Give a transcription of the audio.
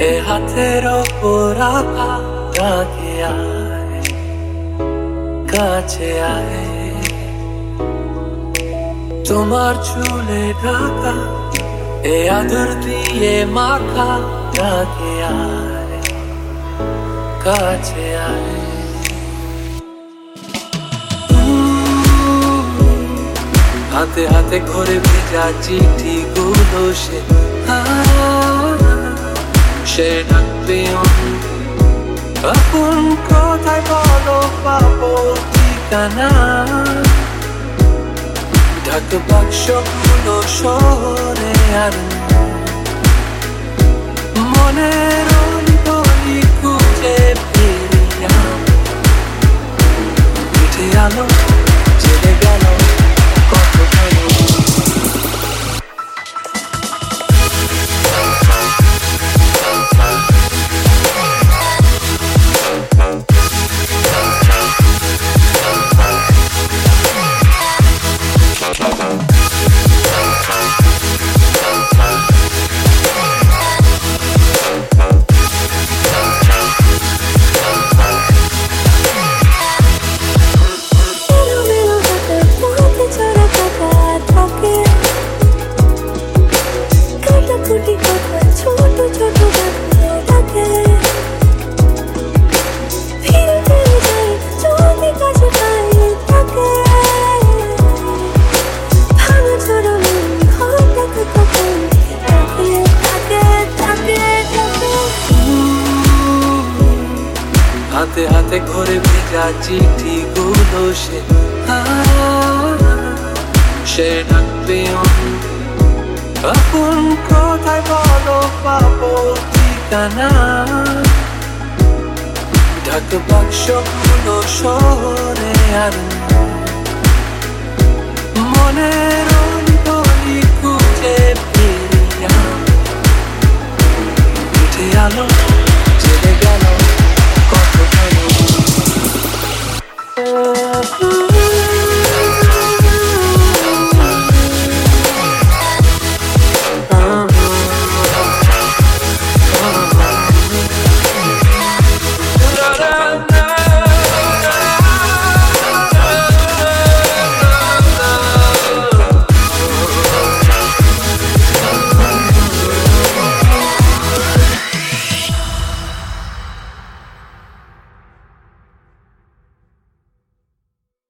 এ হাতের ওপর রাখা কাছে আয় কাছে আয়। তোমার চুলে ঢাকা, এ আদর দিয়ে মাখা কাছে আয় কাছে আয়। হাতে হাতে ঘরে ভেজা চিঠি গুলো সে সে ডাকবে আপন কোথায় বলো পাবো ঠিকানা। ঢাক বাক্সগুলো শহরে আর মনের অন্তরি খুঁজে ফিরিয়া। পিঠে আলো হাতে হাতে ঘরে ভেজা চিঠি গুলো সে সে ডাকবে আপন কোথায় বলো পাবো ঠিকানা। বাক্সগুলো শহরে আর মনের অন্তরি খুঁজে ফিরিয়া। উঠে আলো love.